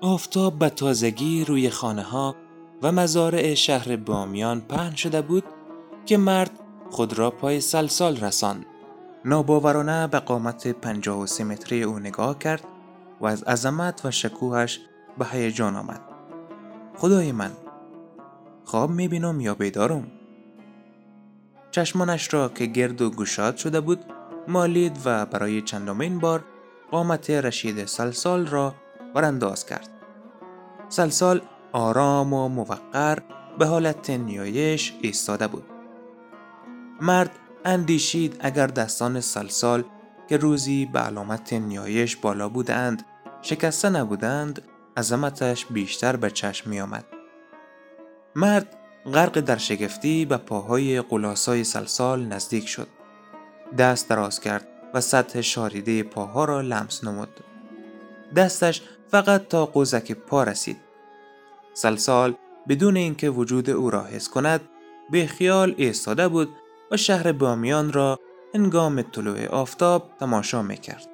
آفتاب به تازگی روی خانه ها و مزارع شهر بامیان پهن شده بود که مرد خود را پای سلسال رساند. ناباورانه به قامت 53 متری او نگاه کرد و از عظمت و شکوهش به هیجان آمد. خدای من خواب می‌بینم یا بیدارم؟ چشمانش را که گرد و گشاد شده بود مالید و برای چندمین بار قامت رشید سلسال را برانداز کرد. سلسال آرام و موقر به حالت نیایش ایستاده بود. مرد اندیشید اگر دستان سلسال که روزی به علامت نیایش بالا بودند شکسته نبودند عظمتش بیشتر به چشم می آمد. مرد غرق در شگفتی به پاهای قلاسای سلسال نزدیک شد. دست دراز کرد و سطح شاریده پاها را لمس نمود. دستش فقط تا قوزک پا رسید. سلسال بدون اینکه وجود او را حس کند به خیال ایستاده بود و شهر بامیان را هنگام طلوع آفتاب تماشا می‌کرد.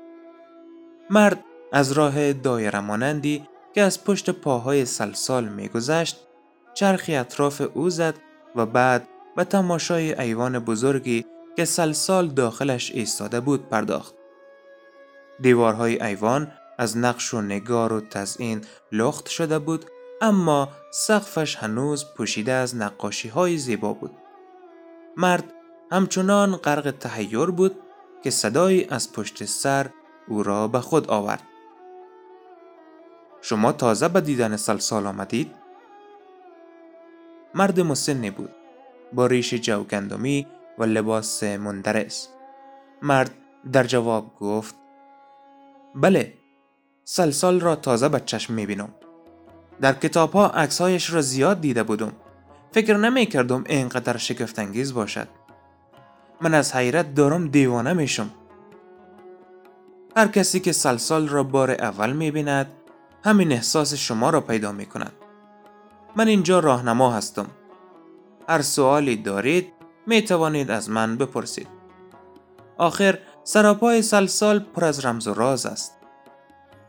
مرد از راه دایره مانندی که از پشت پاهای سلسال میگذشت چرخی اطراف او زد و بعد به تماشای ایوان بزرگی که سلسال داخلش ایستاده بود پرداخت. دیوارهای ایوان از نقش و نگار و تزئین لخت شده بود اما سقفش هنوز پوشیده از نقاشی های زیبا بود. مرد همچنان غرق تهیر بود که صدایی از پشت سر او را به خود آورد. شما تازه به دیدن سلسال آمدید؟ مرد مسنی بود با ریش جوگندمی و لباس مندرس. مرد در جواب گفت بله سلسال را تازه به چشم می‌بینم. در کتاب ها عکسهایش را زیاد دیده بودم. فکر نمی کردم اینقدر شگفتانگیز باشد. من از حیرت دارم دیوانه میشم. هر کسی که سلسال را بار اول می بیند همین احساس شما را پیدا می کند. من اینجا راهنما هستم. هر سوالی دارید می توانید از من بپرسید. آخر سراپای سلسال پر از رمز و راز است.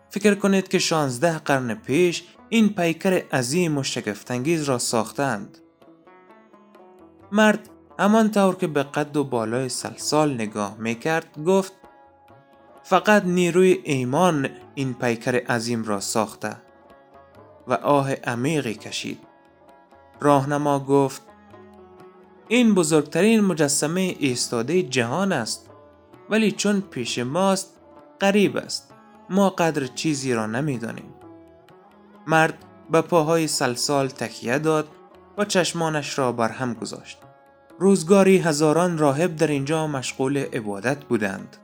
فکر کنید که شانزده قرن پیش این پیکر عظیم و شگفتانگیز را ساختند. مرد همان طور که به قد و بالای سلسال نگاه می کرد گفت فقط نیروی ایمان این پیکر عظیم را ساخته و آه عمیقی کشید. راهنما گفت این بزرگترین مجسمه ایستاده جهان است ولی چون پیش ماست قریب است. ما قدر چیزی را نمی‌دانیم. مرد به پاهای سلسال تکیه داد و چشمانش را بر هم گذاشت. روزگاری هزاران راهب در اینجا مشغول عبادت بودند.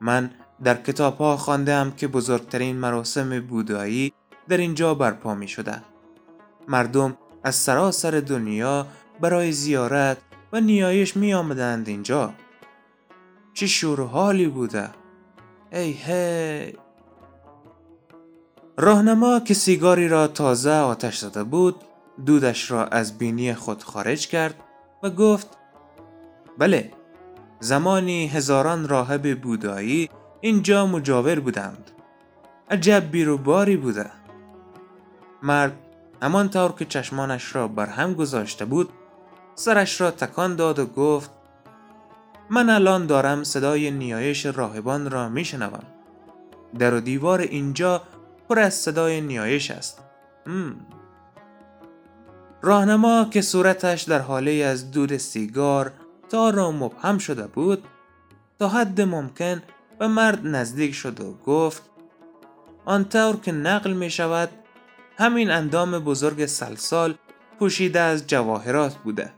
من در کتاب ها که بزرگترین مراسم بودایی در اینجا برپا می شده. مردم از سراسر دنیا برای زیارت و نیایش می آمدند اینجا. چه شور حالی بوده. ای هی راهنما که سیگاری را تازه آتش زده بود دودش را از بینی خود خارج کرد و گفت بله زمانی هزاران راهب بودایی اینجا مجاور بودند عجب بیروباری بوده مرد همان طور که چشمانش را بر هم گذاشته بود سرش را تکان داد و گفت من الان دارم صدای نیایش راهبان را میشنوم. در و دیوار اینجا پر از صدای نیایش است. راهنما که صورتش در حاله از دود سیگار تا را مبهم شده بود تا حد ممکن به مرد نزدیک شد و گفت آنطور که نقل می شود همین اندام بزرگ سلسال پوشیده از جواهرات بوده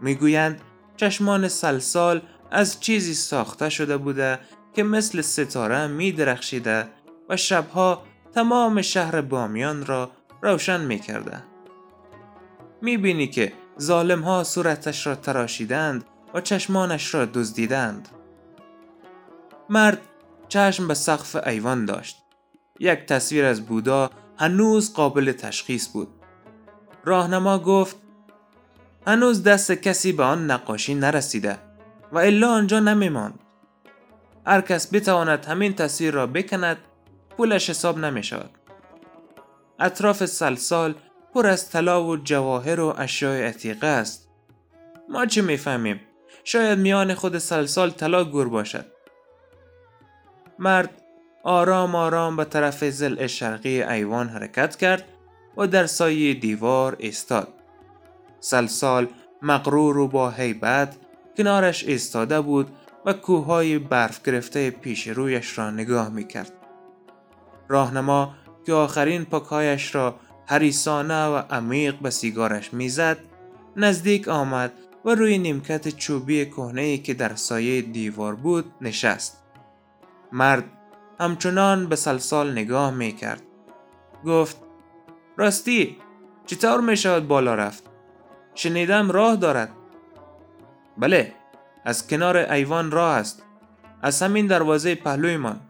می‌گویند چشمان سلسال از چیزی ساخته شده بوده که مثل ستاره می درخشیده و شبها تمام شهر بامیان را روشن می کرده. می بینی که ظالم ها صورتش را تراشیدند و چشمانش را دزدیدند. مرد چشم به سقف ایوان داشت. یک تصویر از بودا هنوز قابل تشخیص بود. راهنما گفت هنوز دست کسی به آن نقاشی نرسیده و الا آنجا نمیماند. هر کس بتواند همین تصویر را بکند پولش حساب نمی شود. اطراف سلسال پر از طلا و جواهر و اشیاء عتیقه است. ما چه می‌فهمیم؟ شاید میان خود سلسال طلا گور باشد. مرد آرام آرام به طرف زل شرقی ایوان حرکت کرد و در سایه دیوار ایستاد. سلسال مغرور و با حیبت کنارش ایستاده بود و کوههای برف گرفته پیش رویش را نگاه می کرد. راهنما که آخرین پاکهایش را حریسانه و عمیق به سیگارش می‌زد نزدیک آمد و روی نیمکت چوبی کهنه که در سایه دیوار بود نشست. مرد همچنان به سلسال نگاه می کرد. گفت راستی چطور می شود بالا رفت؟ شنیدم راه دارد. بله از کنار ایوان راه است. از همین دروازه پهلویمان.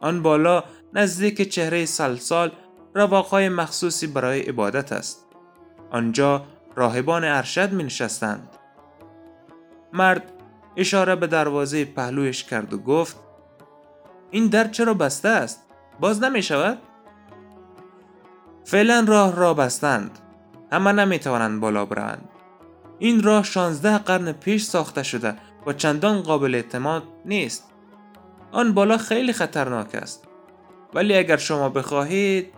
آن بالا نزدیک چهره سلسال رواقهای مخصوصی برای عبادت است. آنجا راهبان ارشد می نشستند. مرد اشاره به دروازه پهلویش کرد و گفت این در چرا بسته است؟ باز نمی شود؟ فعلا راه را بستند. همه نمی توانند بالا بروند. این راه 16 قرن پیش ساخته شده و چندان قابل اعتماد نیست. آن بالا خیلی خطرناک است. ولی اگر شما بخواهید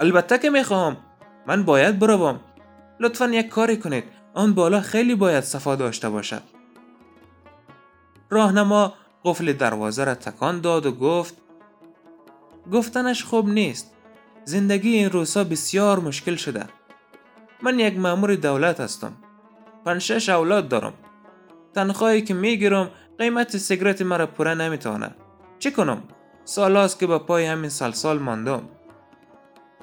البته که می‌خواهم من باید بروم لطفا یک کاری کنید آن بالا خیلی باید صفا داشته باشد راهنما قفل دروازه را تکان داد و گفت گفتنش خوب نیست. زندگی این روزها بسیار مشکل شده. من یک مامور دولت هستم. پنج اولاد دارم. تنخواهی که می‌گیرم قیمت سیگرت مرا پوره نمی‌تونه. چه کنم؟ سال که به پای همین سلسال ماندم.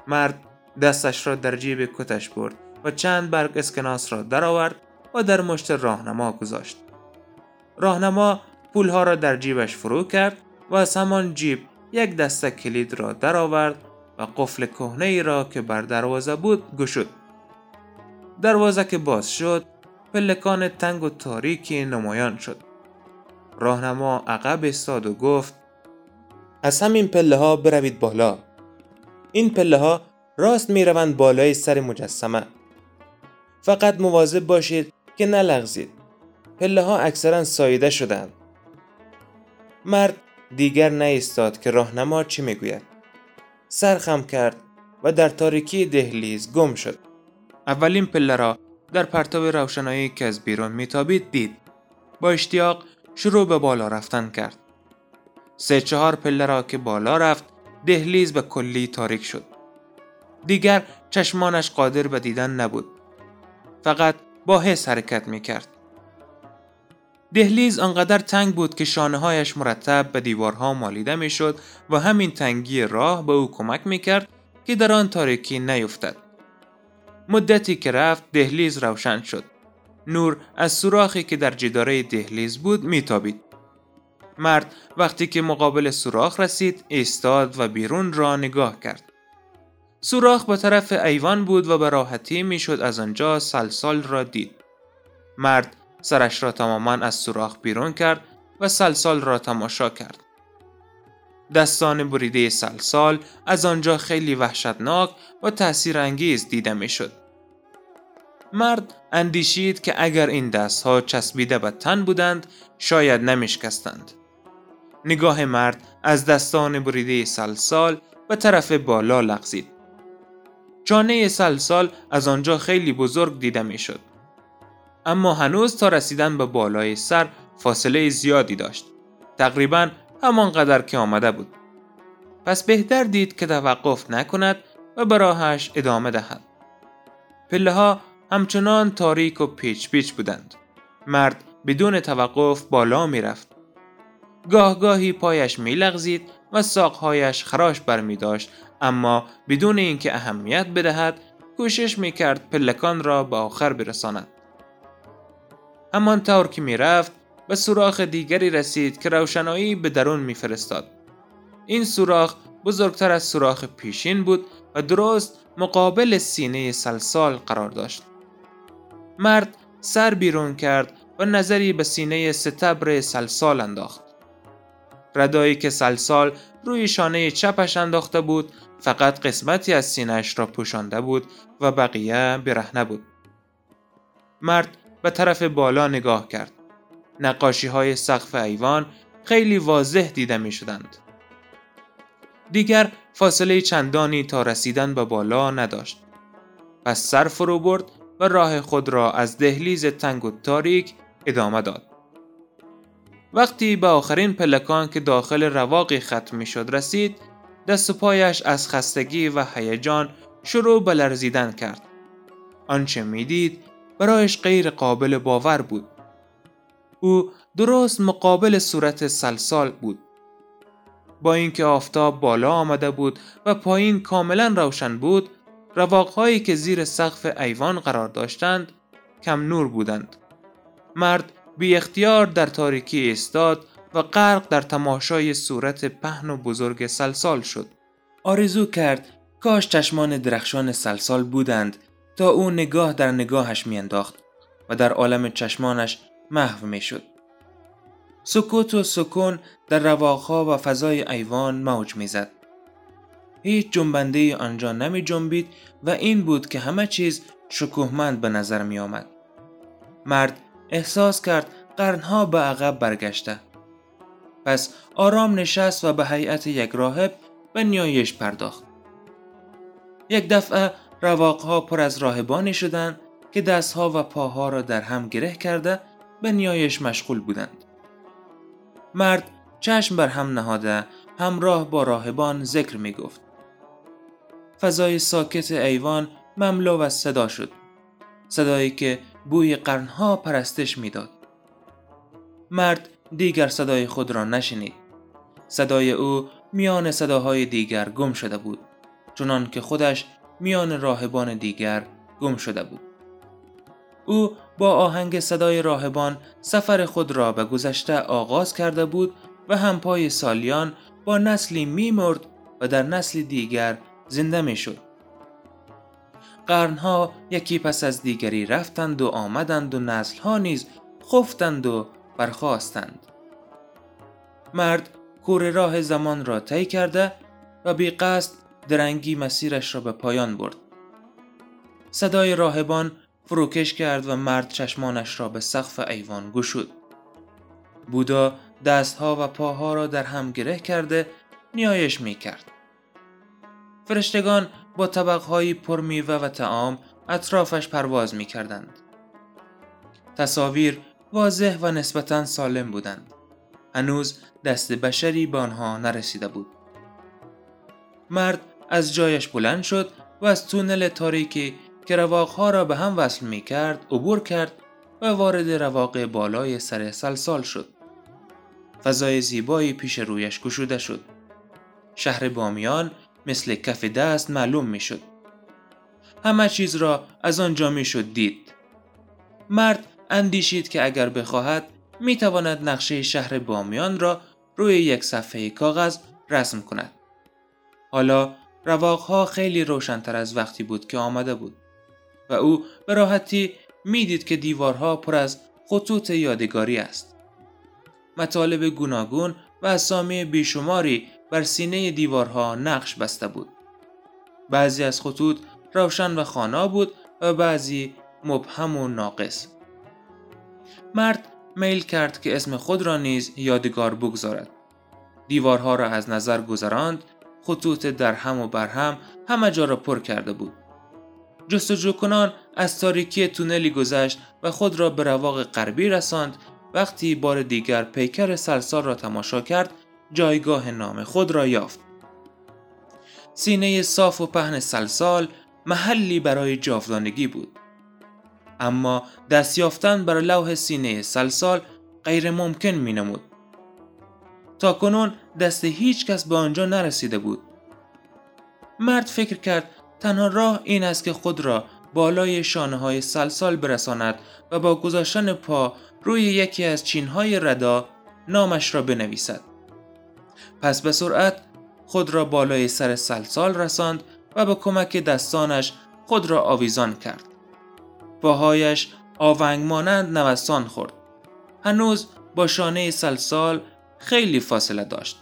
مرد دستش را در جیب کتش برد و چند برگ اسکناس را درآورد و در مشت راهنما گذاشت. راهنما پولها را در جیبش فرو کرد و از همان جیب یک دسته کلید را درآورد و قفل کهنه ای را که بر دروازه بود گشود. دروازه که باز شد پلکان تنگ و تاریکی نمایان شد. راهنما عقب استاد و گفت از همین پله ها بروید بالا. این پله ها راست می روند بالای سر مجسمه. فقط مواظب باشید که نلغزید. پله ها اکثرا ساییده شدند. مرد دیگر نایستاد که راهنما چی می‌گوید. سر خم کرد و در تاریکی دهلیز گم شد. اولین پله را در پرتاب روشنایی که از بیرون میتابید دید. با اشتیاق شروع به بالا رفتن کرد. سه چهار پله را که بالا رفت دهلیز به کلی تاریک شد. دیگر چشمانش قادر به دیدن نبود. فقط با حس حرکت می کرد. دهلیز آنقدر تنگ بود که شانه هایش مرتب به دیوارها مالیده می شد و همین تنگی راه به او کمک می کرد که در آن تاریکی نیفتد. مدتی که رفت دهلیز روشن شد. نور از سوراخی که در جداره دهلیز بود میتابید. مرد وقتی که مقابل سوراخ رسید ایستاد و بیرون را نگاه کرد. سوراخ به طرف ایوان بود و به راحتی می‌شد از آنجا سلسال را دید. مرد سرش را تماما از سوراخ بیرون کرد و سلسال را تماشا کرد. دستان بریده سلسال از آنجا خیلی وحشتناک و تأثیر انگیز دیده می‌شد. مرد اندیشید که اگر این دستها چسبیده به تن بودند شاید نمیشکستند. نگاه مرد از دستان بریده سلسال به طرف بالا لغزید. چانه سلسال از آنجا خیلی بزرگ دیده می‌شد. اما هنوز تا رسیدن به بالای سر فاصله زیادی داشت. تقریبا همانقدر که آمده بود. پس بهتر دید که توقف نکند و به ادامه دهد. پله ها همچنان تاریک و پیچ پیچ بودند. مرد بدون توقف بالا می رفت. گاه گاهی پایش می لغزید و ساقهایش خراش برمی داشت اما بدون اینکه اهمیت بدهد کوشش می کرد پلکان را به آخر برساند. همانطور که می رفت به سوراخ دیگری رسید که روشنایی به درون میفرستاد. این سوراخ بزرگتر از سوراخ پیشین بود و درست مقابل سینه سلسال قرار داشت. مرد سر بیرون کرد و نظری به سینه ستبر سلسال انداخت. ردایی که سلسال روی شانه چپش انداخته بود فقط قسمتی از سینهش را پوشانده بود و بقیه برهنه بود. مرد به طرف بالا نگاه کرد. نقاشی های سقف ایوان خیلی واضح دیده می شدند. دیگر فاصله چندانی تا رسیدن به بالا نداشت. پس سر فرو برد و راه خود را از دهلیز تنگ و تاریک ادامه داد. وقتی به آخرین پلکان که داخل رواقی ختم می شد رسید، دست و پایش از خستگی و هیجان شروع به لرزیدن کرد. آنچه می‌دید برایش غیر قابل باور بود. او درست مقابل صورت سلسال بود. با اینکه آفتاب بالا آمده بود و پایین کاملا روشن بود، رواقهایی که زیر سقف ایوان قرار داشتند کم نور بودند. مرد بی اختیار در تاریکی ایستاد و غرق در تماشای صورت پهن و بزرگ سلسال شد. آرزو کرد کاش چشمان درخشان سلسال بودند تا او نگاه در نگاهش میانداخت و در عالم چشمانش محو می‌شد. سکوت و سکون در رواقها و فضای ایوان موج می‌زد. هیچ جنبنده آنجا نمی جنبید و این بود که همه چیز شکوهمند به نظر می آمد. مرد احساس کرد قرنها به عقب برگشته. پس آرام نشست و به هیئت یک راهب به نیایش پرداخت. یک دفعه رواقها پر از راهبانی شدند که دستها و پاها را در هم گره کرده به نیایش مشغول بودند. مرد چشم بر هم نهاده همراه با راهبان ذکر می گفت. فضای ساکت ایوان مملو از صدا شد. صدایی که بوی قرنها پرستش می‌داد. مرد دیگر صدای خود را نشنید. صدای او میان صداهای دیگر گم شده بود. چنان که خودش میان راهبان دیگر گم شده بود. او با آهنگ صدای راهبان سفر خود را به گذشته آغاز کرده بود و همپای سالیان با نسلی میمرد و در نسل دیگر زنده می شد. قرنها یکی پس از دیگری رفتند و آمدند و نسلها نیز خفتند و برخواستند. مرد کور راه زمان را طی کرده و بی قصد درنگی مسیرش را به پایان برد. صدای راهبان فروکش کرد و مرد چشمانش را به سقف ایوان گشود. بودا دستها و پاها را در هم گره کرده نیایش می کرد. فرشتگان با طبقهایی پر میوه و تعام اطرافش پرواز می کردند. تصاویر واضح و نسبتا سالم بودند. هنوز دست بشری به آنها نرسیده بود. مرد از جایش بلند شد و از تونل تاریکی که رواقها را به هم وصل می کرد عبور کرد و وارد رواق بالای سر سلسال شد. فضای زیبایی پیش رویش گشوده شد. شهر بامیان مثل کف دست معلوم می شد. همه چیز را از آنجا می شد دید. مرد اندیشید که اگر بخواهد می تواند نقشه شهر بامیان را روی یک صفحه کاغذ رسم کند. حالا رواقها خیلی روشنتر از وقتی بود که آمده بود و او به راحتی می‌دید که دیوارها پر از خطوط یادگاری است. مطالب گوناگون و اسامی بیشماری بر سینه دیوارها نقش بسته بود. بعضی از خطوط روشن و خانا بود و بعضی مبهم و ناقص. مرد میل کرد که اسم خود را نیز یادگار بگذارد. دیوارها را از نظر گذراند، خطوط در هم و بر هم همه جا را پر کرده بود. جستجو کنان از تاریکی تونلی گذشت و خود را به رواق غربی رساند وقتی بار دیگر پیکر سلسال را تماشا کرد جایگاه نام خود را یافت. سینه صاف و پهن سلسال محلی برای جاودانگی بود. اما دست یافتن بر لوح سینه سلسال غیر ممکن می نمود. تا کنون دست هیچ کس به آنجا نرسیده بود. مرد فکر کرد تنها راه این است که خود را بالای شانه های سلسال برساند و با گذاشتن پا روی یکی از چینهای ردا نامش را بنویسد. پس به سرعت خود را بالای سر سلسال رساند و به کمک دستانش خود را آویزان کرد. پاهایش آونگ مانند نوستان خورد. هنوز با شانه سلسال خیلی فاصله داشت.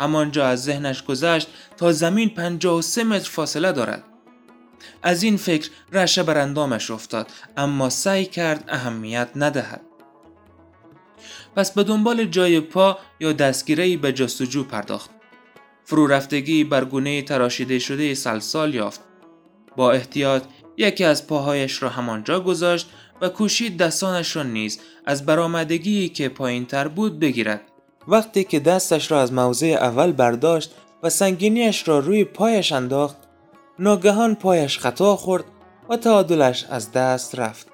همانجا از ذهنش گذشت تا زمین 53 متر فاصله دارد. از این فکر رشه بر اندامش افتاد اما سعی کرد اهمیت ندهد. پس به دنبال جای پا یا دستگیری به جستجو پرداخت. فرو رفتگی بر گونه تراشیده شده سلسال یافت. با احتیاط یکی از پاهایش را همانجا گذاشت و کوشید دستانش را نیز از برآمدگی که پایین تر بود بگیرد. وقتی که دستش را از موضع اول برداشت و سنگینیش را روی پایش انداخت ناگهان پایش خطا خورد و تعادلش از دست رفت.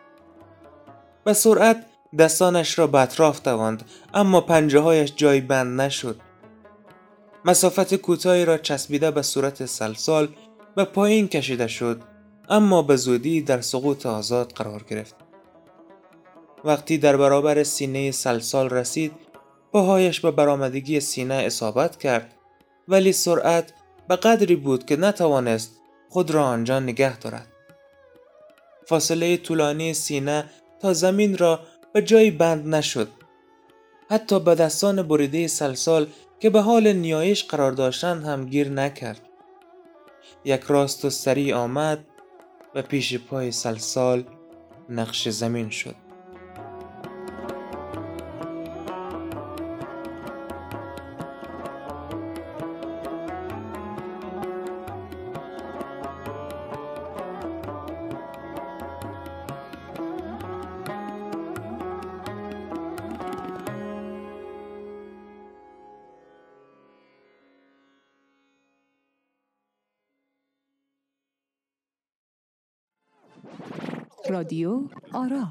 به سرعت دستانش را به اطراف تواند اما پنجه هایش جای بند نشد. مسافت کوتاهی را چسبیده به صورت سلسال به پایین کشیده شد اما به زودی در سقوط آزاد قرار گرفت. وقتی در برابر سینه سلسال رسید پاهایش به برآمدگی سینه اصابت کرد ولی سرعت به قدری بود که نتوانست خود را آنجا نگه دارد. فاصله طولانی سینه تا زمین را به جایی بند نشد. حتی به دستان بریده سلسال که به حال نیایش قرار داشتند هم گیر نکرد. یک راست و سریع آمد و پیش پای سلسال نقش زمین شد. رادیو آرا.